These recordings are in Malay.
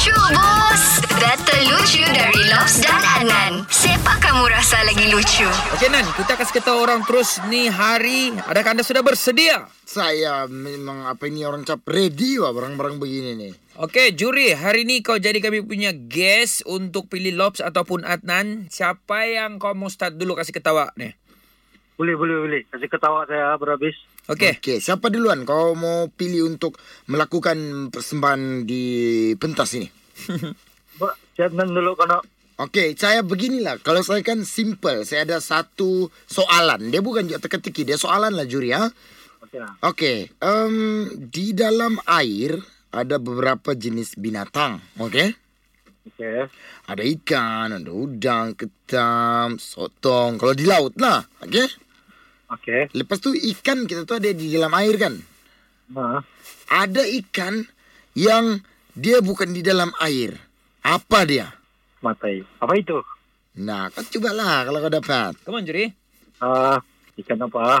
Lucu bos Data lucu dari Lobs dan Adnan Siapa kamu rasa lagi lucu? Okey Nan, kita kasih ketahui orang terus ni hari. Adakah anda sudah bersedia? Saya memang apa ini orang cap ready wah barang-barang begini nih. Okey, juri, hari ni kau jadi kami punya guest untuk pilih Lobs ataupun Adnan. Siapa yang kau mau start dulu kasih ketawa ni? Boleh, boleh, boleh. Kasih ketawa saya berhabis. Okey. Okey, siapa duluan kau mau pilih untuk melakukan persembahan di pentas ini? Siap nan dulu kena. Okey, saya beginilah. Kalau saya kan simple. Saya ada satu soalan. Dia bukan teka-teki. Dia soalan lah juri ya. Okey lah. Okey, um, di dalam air ada beberapa jenis binatang. Okey? Okey. Ada ikan, ada udang, ketam, sotong. Kalau di laut lah. Okey? Okey. Lepas tu ikan kita tu ada di dalam air kan? Ha. Ada ikan yang dia bukan di dalam air. Apa dia? Matai. Apa itu? Nah, kau cubalah kalau kau dapat. Come on, juri. Ah, ikan apa?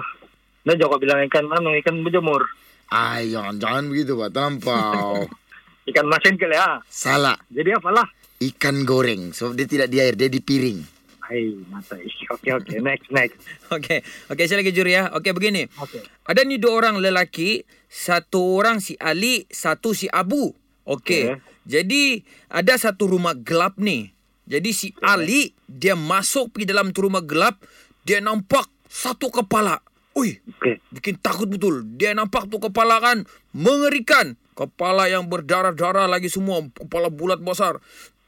Nah, jawab bilang ikan mana? Ikan berjemur. Ay, jangan, jangan begitu, Pak. Terlampau. Ikan masin kali ya. Salah. Jadi apalah? Ikan goreng. Sebab dia tidak di air, dia di piring. Hai, matai. Okey, okey. Next, next. Okey. Okey, saya lagi juri ya. Okey, begini. Okey. Ada ni dua orang lelaki, satu orang si Ali, satu si Abu. Okey. Okey. Jadi ada satu rumah gelap ni. Jadi si Ali dia masuk pergi dalam tu rumah gelap, dia nampak satu kepala. Ui, Okey. bikin takut betul. Dia nampak tu kepala kan mengerikan. Kepala yang berdarah-darah lagi semua, kepala bulat besar.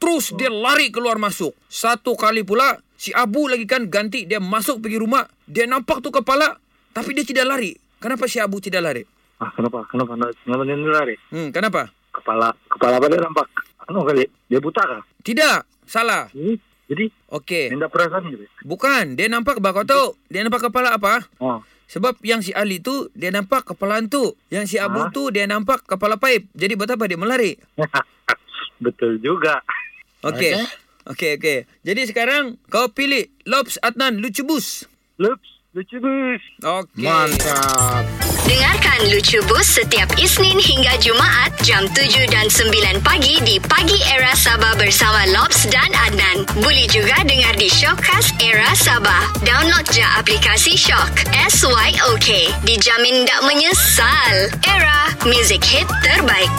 Terus dia lari keluar masuk. Satu kali pula si Abu lagi kan ganti dia masuk pergi rumah, dia nampak tu kepala tapi dia tidak lari. Kenapa si Abu tidak lari? Ah, kenapa? Kenapa? Kenapa dia lari? Hmm, kenapa? Kepala, kepala apa dia nampak? Anu kali? Dia buta kah? Tidak, salah. Jadi, jadi Okey. minta perasaan gitu. Bukan, dia nampak apa kau tahu? Dia nampak kepala apa? Oh. Sebab yang si Ali tu dia nampak kepala hantu. Yang si Abu Ah. tu dia nampak kepala paip. Jadi buat apa dia melari? Betul juga. Okey. Okey. Okey, okey. Jadi sekarang kau pilih Lobs Adnan Lucu Bus. Lups, lucu bus. Okey. Mantap. Dengarkan Lucu Bus setiap Isnin hingga Jumaat jam 7 dan 9 pagi di Pagi Era Sabah bersama Lobs dan Adnan. Boleh juga dengar di Shockcast Era Sabah. Download je aplikasi Shock. S-Y-O-K. Dijamin tak menyesal. Era, music hit terbaik.